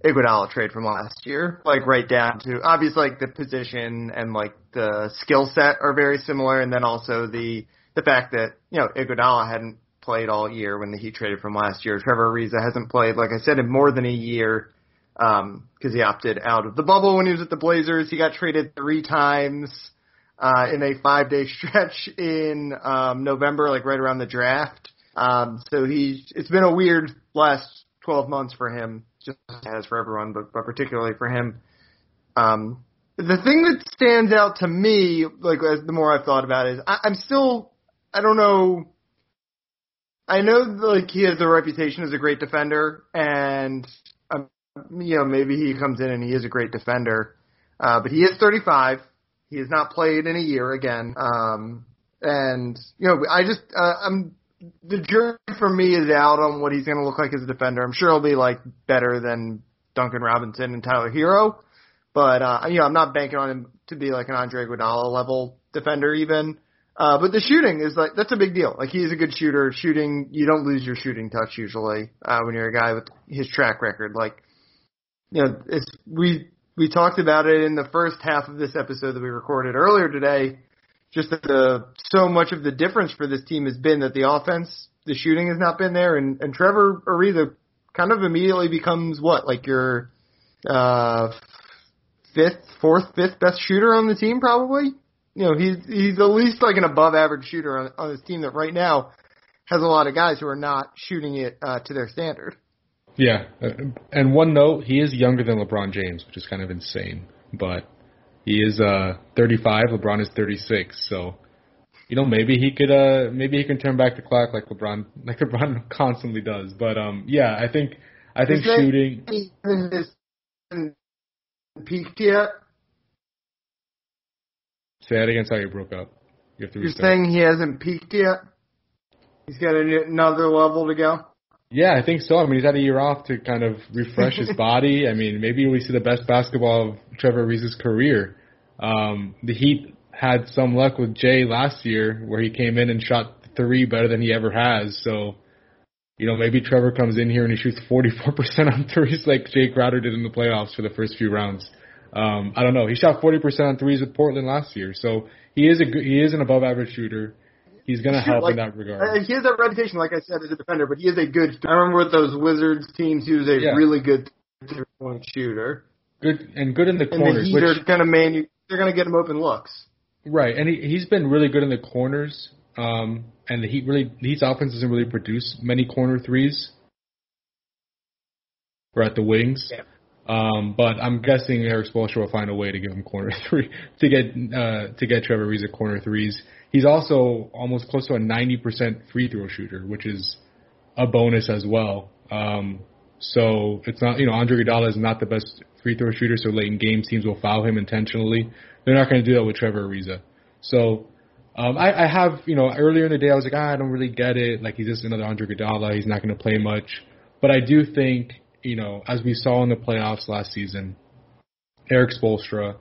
Speaker 1: Iguodala trade from last year, like right down to obviously like the position and like the skill set are very similar, and then also the the fact that you know Iguodala hadn't played all year when the Heat traded from last year. Trevor Ariza hasn't played, like I said, in more than a year um, because he opted out of the bubble when he was at the Blazers. He got traded three times uh, in a five day [LAUGHS] stretch in um, November, like right around the draft. Um, so he's it's been a weird last 12 months for him, just as for everyone, but, but particularly for him. Um, the thing that stands out to me, like as the more I've thought about it, is I, I'm still I don't know. I know like he has a reputation as a great defender, and um, you know, maybe he comes in and he is a great defender. Uh, but he is 35. He has not played in a year again. Um, and, you know, I just, uh, I'm, the jury for me is out on what he's going to look like as a defender. I'm sure he'll be like better than Duncan Robinson and Tyler Herro, But, uh, you know, I'm not banking on him to be like an Andre Iguodala level defender even. Uh, but the shooting is like, that's a big deal. Like he's a good shooter. Shooting, you don't lose your shooting touch usually, uh, when you're a guy with his track record. Like, you know, it's, we we talked about it in the first half of this episode that we recorded earlier today. Just that the so much of the difference for this team has been that the offense, the shooting has not been there, and and Trevor Ariza kind of immediately becomes what like your uh fifth, fourth, fifth best shooter on the team, probably. You know, he's he's at least like an above average shooter on, on this team that right now has a lot of guys who are not shooting it uh, to their standard.
Speaker 2: Yeah, and one note, he is younger than LeBron James, which is kind of insane. But he is uh 35. LeBron is 36. So, you know, maybe he could uh maybe he can turn back the clock like LeBron [LAUGHS] like LeBron constantly does. But um yeah, I think I think is shooting.
Speaker 1: Peaked yet?
Speaker 2: Say that again. Sorry, you broke up.
Speaker 1: You have to You're saying he hasn't peaked yet? He's got another level to go.
Speaker 2: Yeah, I think so. I mean, he's had a year off to kind of refresh his [LAUGHS] body. I mean, maybe we see the best basketball of Trevor Ariza's career. Um, the Heat had some luck with Jae last year, where he came in and shot three better than he ever has. So, you know, maybe Trevor comes in here and he shoots 44% on threes like Jae Crowder did in the playoffs for the first few rounds. Um, I don't know. He shot 40% on threes with Portland last year, so he is a good, he is an above average shooter. He's going to help like, in that regard. Uh,
Speaker 1: he has that reputation, like I said, as a defender, but he is a good. I remember with those Wizards teams, he was a yeah. really good three-point shooter.
Speaker 2: Good and good in the corners.
Speaker 1: And the Heat are going to man. They're going to get him open looks.
Speaker 2: Right, and he he's been really good in the corners. Um, and the Heat really Heat's offense doesn't really produce many corner threes. Or at the wings. Yeah. Um, but I'm guessing Erik Spoelstra will find a way to give him corner [LAUGHS] three to get uh, to get Trevor Ariza corner threes. He's also almost close to a 90% free throw shooter, which is a bonus as well. Um, so it's not, you know, Andre Iguodala is not the best free throw shooter, so late in games teams will foul him intentionally. They're not going to do that with Trevor Ariza. So um, I, I have, you know, earlier in the day I was like, ah, I don't really get it. Like he's just another Andre Iguodala. He's not going to play much. But I do think you know, as we saw in the playoffs last season, Erik Spoelstra,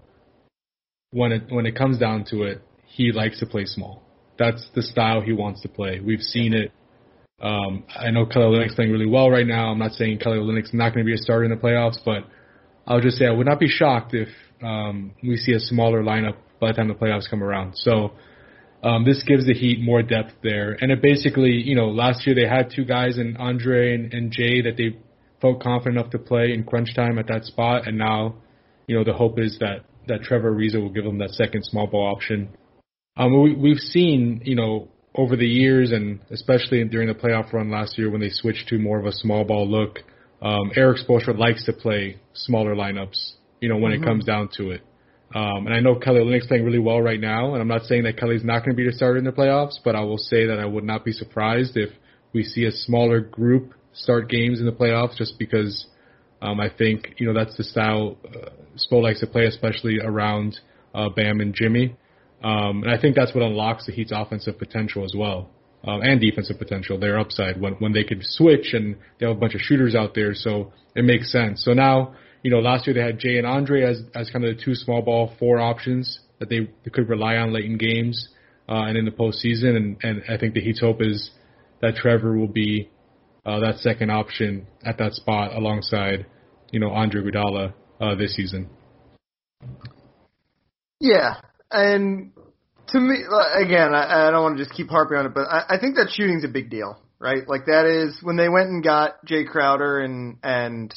Speaker 2: when it when it comes down to it, he likes to play small. That's the style he wants to play. We've seen it. Um, I know Kelly Olynyk's playing really well right now. I'm not saying Kelly Olynyk's not going to be a starter in the playoffs, but I'll just say I would not be shocked if um, we see a smaller lineup by the time the playoffs come around. So um, this gives the Heat more depth there, and it basically, you know, last year they had two guys in Andre and, and Jae that they felt confident enough to play in crunch time at that spot, and now, you know, the hope is that that Trevor Ariza will give them that second small ball option. Um, we, we've seen, you know, over the years, and especially during the playoff run last year when they switched to more of a small ball look, um, Erik Spoelstra likes to play smaller lineups. You know, when mm-hmm. it comes down to it. Um, and I know Kelly Olynyk's playing really well right now, and I'm not saying that Kelly's not going to be the starter in the playoffs, but I will say that I would not be surprised if we see a smaller group start games in the playoffs, just because um, I think you know that's the style uh, Spo likes to play, especially around uh, Bam and Jimmy. Um, and I think that's what unlocks the Heat's offensive potential as well, um, and defensive potential, their upside when when they could switch and they have a bunch of shooters out there, so it makes sense. So now, you know, last year they had Jae and Andre as as kind of the two small ball four options that they, they could rely on late in games uh, and in the postseason, and and I think the Heat's hope is that Trevor will be uh, that second option at that spot alongside, you know, Andre Iguodala uh, this season.
Speaker 1: Yeah, and to me, again, I, I don't want to just keep harping on it, but I, I think that shooting's a big deal, right? Like that is when they went and got Jae Crowder and and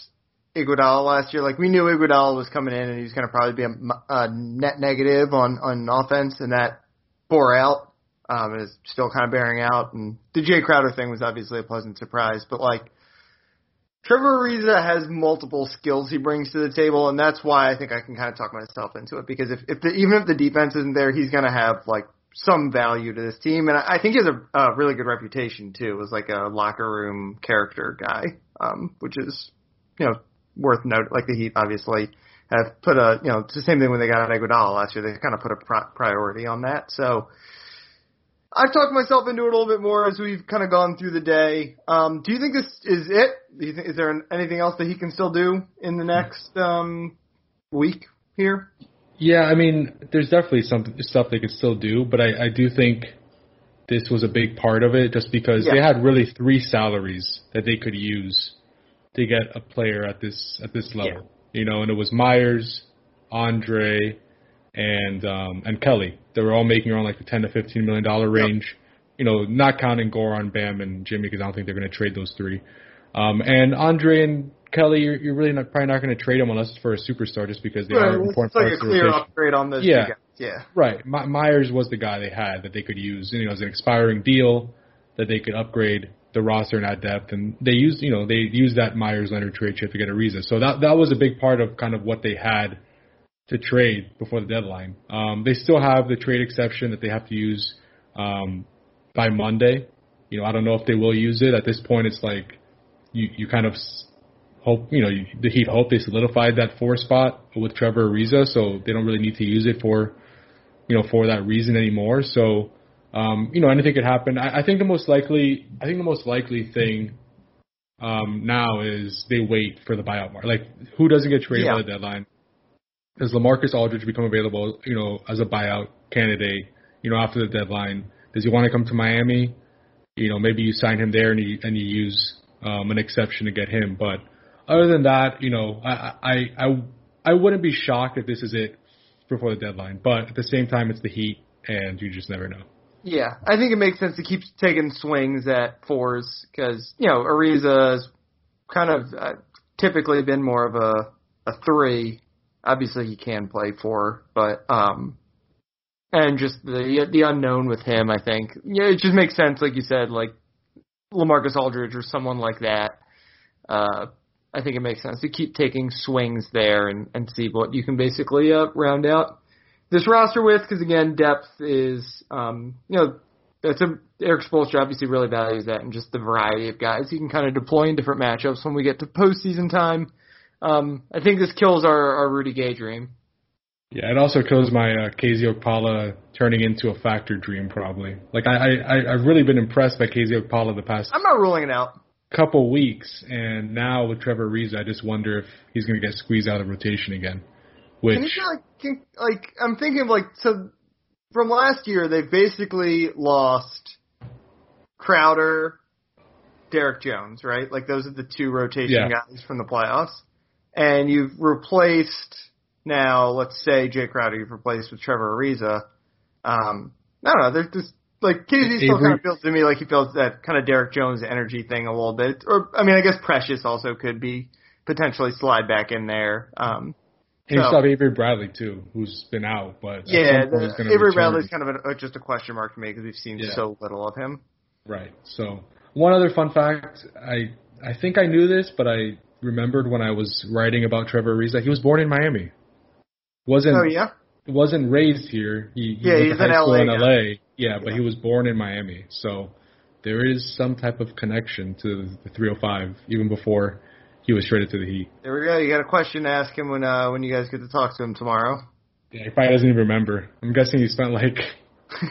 Speaker 1: Iguodala last year. Like we knew Iguodala was coming in and he was going to probably be a, a net negative on on offense, and that bore out. Um, is still kind of bearing out. And the Jae Crowder thing was obviously a pleasant surprise, but like Trevor Ariza has multiple skills he brings to the table, and that's why I think I can kind of talk myself into it. Because if, if the, even if the defense isn't there, he's going to have like some value to this team, and I, I think he has a, a really good reputation too, as like a locker room character guy, um, which is you know worth note. Like the Heat obviously have put a you know it's the same thing when they got Iguodala last year. They kind of put a pri- priority on that, so. I've talked myself into it a little bit more as we've kind of gone through the day. Um, do you think this is it? Do you think, is there anything else that he can still do in the next um, week here?
Speaker 2: Yeah, I mean, there's definitely some stuff they could still do, but I, I do think this was a big part of it, just because yeah. they had really three salaries that they could use to get a player at this at this level. Yeah. You know, and it was Meyers, Andre, and um, and Kelly. They were all making around like the ten to fifteen million dollar range. Yep. You know, not counting Goran, Bam, and Jimmy because I don't think they're going to trade those three. Um, and Andre and Kelly, you're, you're really not, probably not going to trade them unless it's for a superstar, just because they right, are important
Speaker 1: it's like a clear upgrade on this.
Speaker 2: Yeah,
Speaker 1: yeah,
Speaker 2: right. My, Meyers was the guy they had that they could use. You know, as an expiring deal that they could upgrade the roster and add depth, and they used, you know, they used that Meyers Leonard trade chip to get a Ariza. So that that was a big part of kind of what they had to trade before the deadline. Um, they still have the trade exception that they have to use um, by Monday. You know, I don't know if they will use it. At this point, it's like you you kind of hope you know you, the Heat hope they solidified that four spot with Trevor Ariza, so they don't really need to use it for you know for that reason anymore. So um, you know anything could happen. I, I think the most likely I think the most likely thing um, now is they wait for the buyout market. Like who doesn't get traded yeah. by the deadline? Does LaMarcus Aldridge become available, you know, as a buyout candidate, you know, after the deadline? Does he want to come to Miami? You know, maybe you sign him there and you and you use um, an exception to get him. But other than that, you know, I I I I wouldn't be shocked if this is it before the deadline. But at the same time, it's the Heat, and you just never know.
Speaker 1: Yeah, I think it makes sense to keep taking swings at fours because you know Ariza's kind of uh, typically been more of a a three obviously he can play for, but um, and just the the unknown with him, I think yeah, it just makes sense, like you said, like LaMarcus Aldridge or someone like that. Uh, I think it makes sense to keep taking swings there and and see what you can basically uh, round out this roster with, because again, depth is um, you know that's a Erik Spoelstra obviously really values that and just the variety of guys he can kind of deploy in different matchups when we get to postseason time. Um, I think this kills our, our Rudy Gay dream.
Speaker 2: Yeah, it also kills my uh, KZ Okpala turning into a factor dream, probably. Like I, I, I've really been impressed by KZ Okpala the past.
Speaker 1: I'm not ruling it out.
Speaker 2: couple weeks, and now with Trevor Ariza, I just wonder if he's going to get squeezed out of rotation again. Which
Speaker 1: Can you like, can, like I'm thinking of like so from last year they basically lost Crowder, Derrick Jones, right? Like those are the two rotation
Speaker 2: Yeah.
Speaker 1: guys from the playoffs, and you've replaced now. Let's say Jae Crowder, you've replaced with Trevor Ariza. Um, I don't know. There's just like KZ still kind of feels to me like he feels that kind of Derrick Jones energy thing a little bit, or I mean, I guess Precious also could be potentially slide back in there. Um,
Speaker 2: and you
Speaker 1: so-
Speaker 2: still have Avery Bradley too, who's been out, but
Speaker 1: yeah, the, Avery
Speaker 2: return.
Speaker 1: Bradley's kind of a, uh, just a question mark to me because we've seen
Speaker 2: Yeah.
Speaker 1: so little of him.
Speaker 2: Right. So one other fun fact, I I think I knew this, but I remembered when I was writing about Trevor Ariza, he was born in Miami. Wasn't
Speaker 1: Oh yeah,
Speaker 2: wasn't raised here. He, he
Speaker 1: Yeah, he's
Speaker 2: to high
Speaker 1: an
Speaker 2: school
Speaker 1: LA
Speaker 2: in. LA. Yeah, but
Speaker 1: Yeah.
Speaker 2: he was born in Miami. So there is some type of connection to the 305 even before he was traded to the Heat.
Speaker 1: there we go. You got a question to ask him when uh when you guys get to talk to him tomorrow.
Speaker 2: Yeah, he probably doesn't even remember. I'm guessing he spent like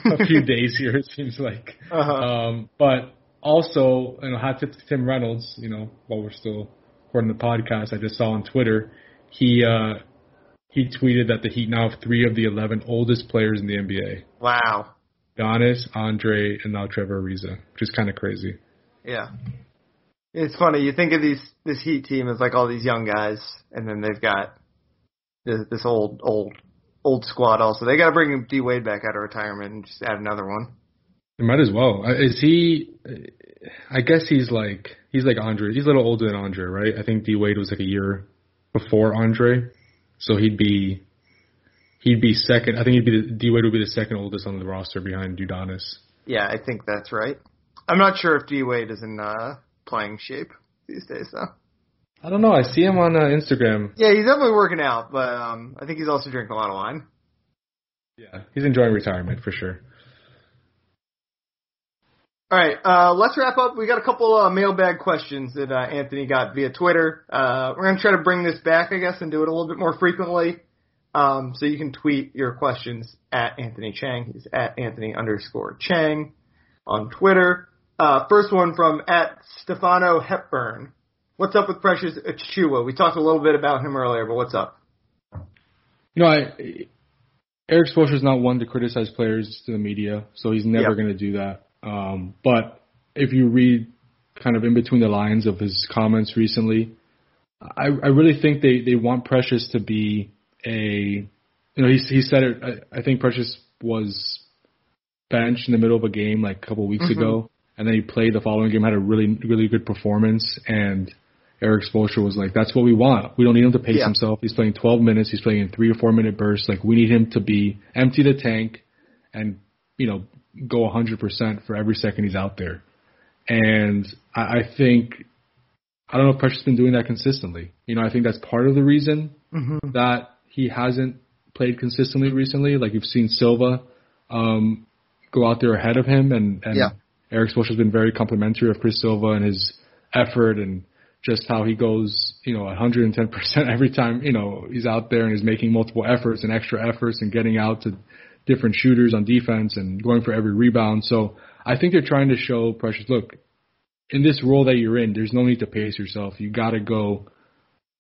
Speaker 2: a few [LAUGHS] days here. It seems like.
Speaker 1: Uh-huh.
Speaker 2: Um, but also, you know, hot tip to Tim Reynolds. You know, while we're still recording the podcast, I just saw on Twitter he uh, he tweeted that the Heat now have three of the 11 oldest players in the NBA:
Speaker 1: Wow.
Speaker 2: Udonis, Andre, and now Trevor Ariza, which is kind of crazy.
Speaker 1: Yeah. It's funny. You think of these this Heat team as like all these young guys, and then they've got this, this old old old squad. Also, they got to bring D Wade back out of retirement and just add another one.
Speaker 2: He might as well. Uh, Is he? I guess he's like he's like Andre. He's a little older than Andre, right? I think D Wade was like a year before Andre, so he'd be he'd be second. I think he'd be the, D Wade would be the second oldest on the roster behind Udonis.
Speaker 1: Yeah, I think that's right. I'm not sure if D Wade is in uh, playing shape these days though.
Speaker 2: I don't know. I see him on uh, Instagram.
Speaker 1: Yeah, he's definitely working out, but um, I think he's also drinking a lot of wine.
Speaker 2: Yeah, he's enjoying retirement for sure.
Speaker 1: All right, uh, let's wrap up. We got a couple uh, mailbag questions that uh, Anthony got via Twitter. Uh, we're gonna try to bring this back, I guess, and do it a little bit more frequently. Um, so you can tweet your questions at Anthony Chang. He's at Anthony underscore Chang on Twitter. Uh, first one from at Stefano Hepburn. What's up with Precious Achiuwa? We talked a little bit about him earlier, but what's up?
Speaker 2: You know, I, Erik Spoelstra's not one to criticize players to the media, so he's never
Speaker 1: Yep.
Speaker 2: going to do that. Um, but if you read kind of in between the lines of his comments recently, I, I really think they, they want Precious to be a, you know, he, he said it, I, I think Precious was benched in the middle of a game like a couple of weeks
Speaker 1: Mhm.
Speaker 2: ago, and then he played the following game, had a really, really good performance, and Erik Spoelstra was like, that's what we want. We don't need him to pace
Speaker 1: Yeah.
Speaker 2: himself. He's playing 12 minutes. He's playing in three or four minute bursts. Like, we need him to be empty the tank and, you know, go 100% for every second he's out there. And I, I think, I don't know if has been doing that consistently. You know, I think that's part of the reason
Speaker 1: Mm-hmm.
Speaker 2: that he hasn't played consistently recently. Like you've seen Silva um, go out there ahead of him, and, and
Speaker 1: Yeah.
Speaker 2: Erik Spoelstra has been very complimentary of Chris Silva and his effort and just how he goes, you know, 110% [LAUGHS] every time, you know, he's out there and he's making multiple efforts and extra efforts and getting out to different shooters on defense and going for every rebound. So I think they're trying to show Precious, look, in this role that you're in, there's no need to pace yourself. You got to go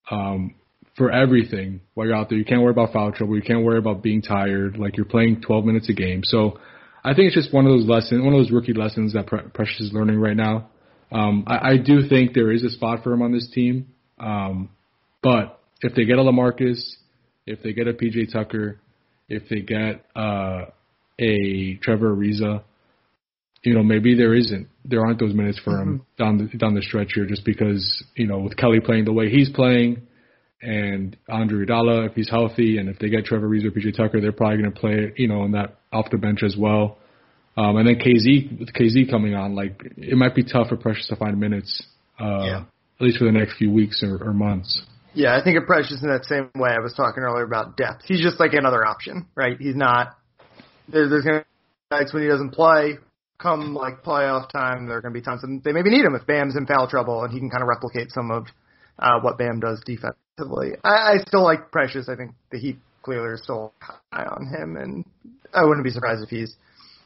Speaker 2: um, for everything while you're out there. You can't worry about foul trouble. You can't worry about being tired. Like you're playing 12 minutes a game. So I think it's just one of those lessons, one of those rookie lessons that Pre- Precious is learning right now. Um, I, I do think there is a spot for him on this team. Um, but if they get a Lamarcus, if they get a PJ Tucker, if they get uh, a Trevor Ariza, you know, maybe there isn't, there aren't those minutes for him down the, down the stretch here, just because you know with Kelly playing the way he's playing, and Andre Iguodala if he's healthy, and if they get Trevor Ariza or PJ Tucker, they're probably going to play you know on that off the bench as well. Um, and then KZ with KZ coming on, like it might be tough for Precious to find minutes, uh,
Speaker 1: Yeah.
Speaker 2: at least for the next few weeks or, or months.
Speaker 1: Yeah, I think of Precious in that same way I was talking earlier about depth. He's just like another option, right? He's not. There, there's going to be nights when he doesn't play. Come like playoff time, there are going to be times when they maybe need him if Bam's in foul trouble, and he can kind of replicate some of uh, what Bam does defensively. I, I still like Precious. I think the Heat clearly are still high on him, and I wouldn't be surprised if he's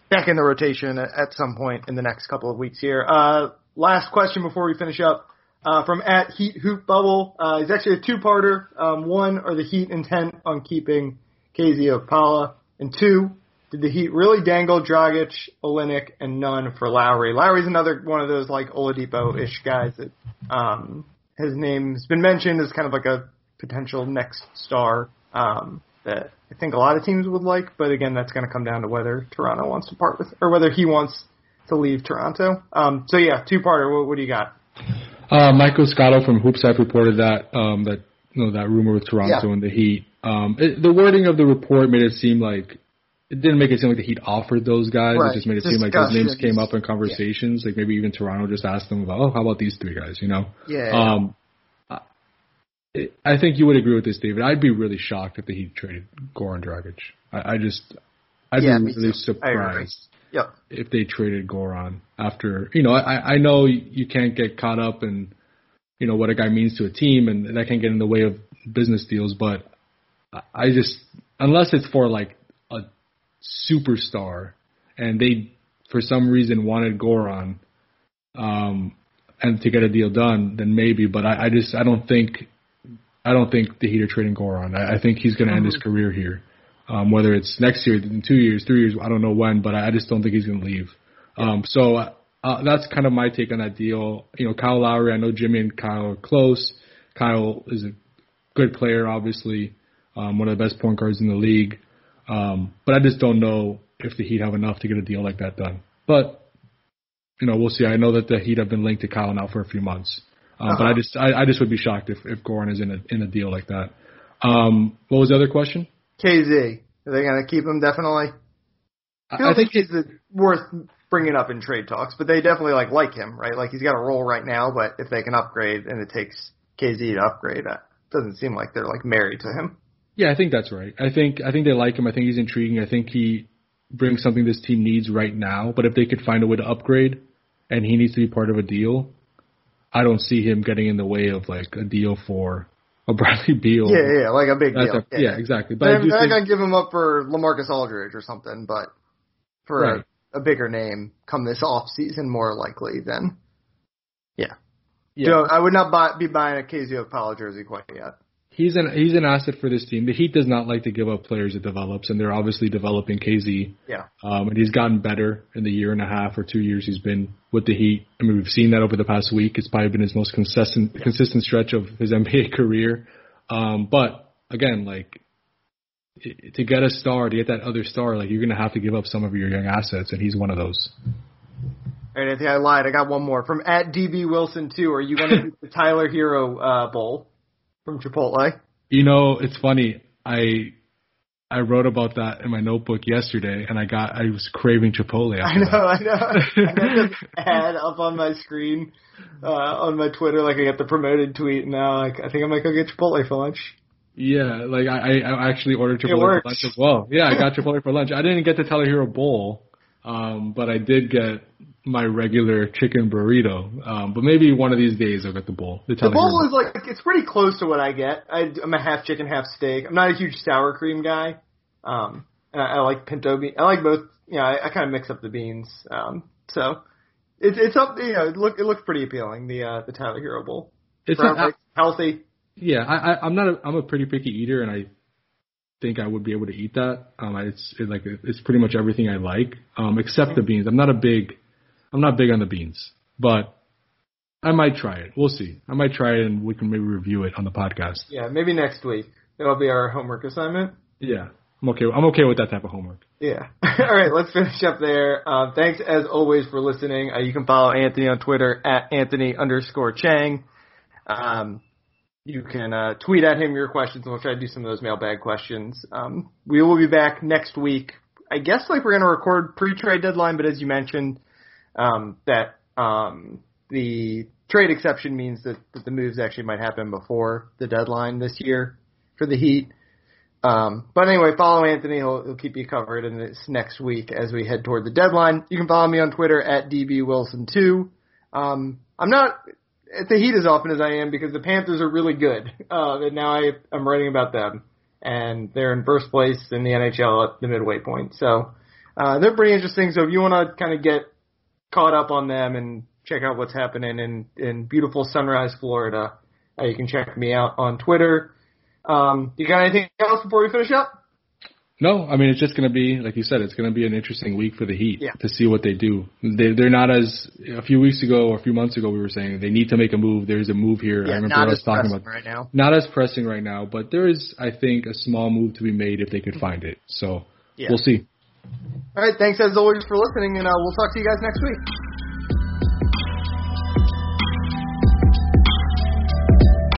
Speaker 1: back in the rotation at, at some point in the next couple of weeks here. Uh, last question before we finish up uh, from at Heat Hoop Bubble. Uh, it's actually a two-parter. Um, one, are the Heat intent on keeping KZ Okpala? And two, did the Heat really dangle Dragic, Olynyk, and Nunn for Lowry? Lowry's another one of those like Oladipo-ish guys that um, his name's been mentioned as kind of like a potential next star um, that I think a lot of teams would like. But again, that's going to come down to whether Toronto wants to part with or whether he wants to leave Toronto. Um, so yeah, two-parter. What, what do you got?
Speaker 2: Uh, Michael Scotto from HoopsHype reported that um, that you know that rumor with Toronto
Speaker 1: Yeah.
Speaker 2: and the Heat. Um, it, the wording of the report made it seem like it didn't make it seem like the Heat offered those guys.
Speaker 1: Right.
Speaker 2: It just made it seem like those names came up in conversations. Like maybe even Toronto just asked them about, oh, how about these three guys? You know.
Speaker 1: Yeah.
Speaker 2: Um, I- I think you would agree with this, David. I'd be really shocked if the Heat traded Goran Dragic. I, I just, I'd
Speaker 1: Yeah,
Speaker 2: be really. Surprised
Speaker 1: yep.
Speaker 2: if they traded Goran after, you know, I, I know you can't get caught up in, you know, what a guy means to a team and that can get in the way of business deals, but I- just, unless it's for like a superstar and they, for some reason, wanted Goran, um, and to get a deal done, then maybe, but I, I just, I don't think, I don't think the Heat are trading Goran. I, I think he's going to end his career here. Um, whether it's next year, in two years, three years, I don't know when, but I, just don't think he's going to leave. Um, so uh, that's kind of my take on that deal. You know, Kyle Lowry, I know Jimmy and Kyle are close. Kyle is a good player, obviously, um, one of the best point guards in the league. Um, but I just don't know if the Heat have enough to get a deal like that done. But you know, we'll see. I know that the Heat have been linked to Kyle now for a few months, um, but I
Speaker 1: Uh-huh.
Speaker 2: just I, I just would be shocked if if Goran is in a in a deal like that. Um, what was the other question?
Speaker 1: KZ. Are they going to keep him definitely?
Speaker 2: I,
Speaker 1: I,
Speaker 2: think
Speaker 1: he's worth bringing up in trade talks, but they definitely like like him, right? Like he's got a role right now, but if they can upgrade and it takes KZ to upgrade, it doesn't seem like they're like married to him.
Speaker 2: Yeah, I think that's right. I think I think they like him. I think he's intriguing. I think he brings something this team needs right now. But if they could find a way to upgrade, and he needs to be part of a deal, I don't see him getting in the way of like a deal for a Bradley Beal.
Speaker 1: Yeah, yeah, yeah, like a big deal.
Speaker 2: a- yeah, exactly. But
Speaker 1: They're,
Speaker 2: I do
Speaker 1: they're not gonna give him up for Lamarcus Aldridge or something, but for
Speaker 2: Right.
Speaker 1: a, a bigger name come this [LAUGHS] off season, more likely than. Yeah.
Speaker 2: yeah,
Speaker 1: I would not buy, be buying a KZ Okpala jersey quite yet.
Speaker 2: He's an he's an asset for this team. The Heat does not like to give up players it develops, and they're obviously developing KZ.
Speaker 1: Yeah.
Speaker 2: Um, and he's gotten better in the year and a half or two years he's been with the Heat. I mean, we've seen that over the past week. It's probably been his most consistent consistent stretch of his [LAUGHS] NBA career. Um, but again, like to get a star, to get that other star, like you're going to have to give up some of your young assets, and he's one of those.
Speaker 1: All right, Anthony, I lied. I got one more from at DB Wilson too. Are you going to do the Tyler Herro uh, Bowl from Chipotle?
Speaker 2: You know, it's funny. I I wrote about that in my notebook yesterday, and I got I was craving Chipotle. [LAUGHS]
Speaker 1: I know. I know. I got this ad up on my screen uh, on my Twitter, like I got the promoted tweet, and now like, I think I might go get Chipotle for lunch.
Speaker 2: Yeah, like I, I I actually ordered Chipotle for lunch as well. Yeah, I got Chipotle for lunch. I didn't get the Tyler Herro bowl, um, but I did get my regular chicken burrito. Um, but maybe one of these days I'll get the bowl. The,
Speaker 1: The bowl is like it's pretty close to what I get. I, I'm a half chicken, half steak. I'm not a huge sour cream guy. Um, and I, I like pinto bean. I like both. You know, I, I kind of mix up the beans. Um, so it's it's up. You know, it look it looks pretty appealing. The uh, the Tyler Herro Bowl.
Speaker 2: It's
Speaker 1: Brown
Speaker 2: not,
Speaker 1: rice, healthy.
Speaker 2: yeah, I, I I'm not a, I'm a pretty picky eater, and I think I would be able to eat that. Um, it's it, like it's pretty much everything I like, um, except the beans. I'm not a big I'm not big on the beans, but I might try it. We'll see. I might try it, and we can maybe review it on the podcast.
Speaker 1: Yeah, maybe next week. That'll be our homework assignment.
Speaker 2: Yeah, I'm okay. I'm okay with that type of homework.
Speaker 1: Yeah. [LAUGHS] All right, let's finish up there. Uh, thanks as always for listening. Uh, you can follow Anthony on Twitter at Anthony underscore Chang. Um, you can uh, tweet at him your questions, and we'll try to do some of those mailbag questions. Um, we will be back next week. I guess like we're going to record pre-trade deadline, but as you mentioned, um, that um, the trade exception means that, that the moves actually might happen before the deadline this year for the Heat. Um, but anyway, follow Anthony. He'll, he'll keep you covered in this next week as we head toward the deadline. You can follow me on Twitter at dbwilson2. Um, I'm not at the Heat as often as I am because the Panthers are really good. Uh, and now I, I'm writing about them. And they're in first place in the NHL at the midway point. So, uh, they're pretty interesting. So if you want to kind of get caught up on them and check out what's happening in in beautiful Sunrise, Florida. Uh, you can check me out on Twitter. Um, you got anything else before we finish up?
Speaker 2: No, I mean it's just going to be like you said. It's going to be an interesting week for the Heat
Speaker 1: Yeah.
Speaker 2: to see what they do. They, they're not as a few weeks ago or a few months ago we were saying they need to make a move. There's a move here. I remember
Speaker 1: not
Speaker 2: us
Speaker 1: as
Speaker 2: talking
Speaker 1: pressing
Speaker 2: about
Speaker 1: right now.
Speaker 2: not as pressing right now, but there is I think a small move to be made if they could find it. So
Speaker 1: Yeah.
Speaker 2: we'll see.
Speaker 1: All right, thanks as always for listening, and uh, we'll talk to you guys next week.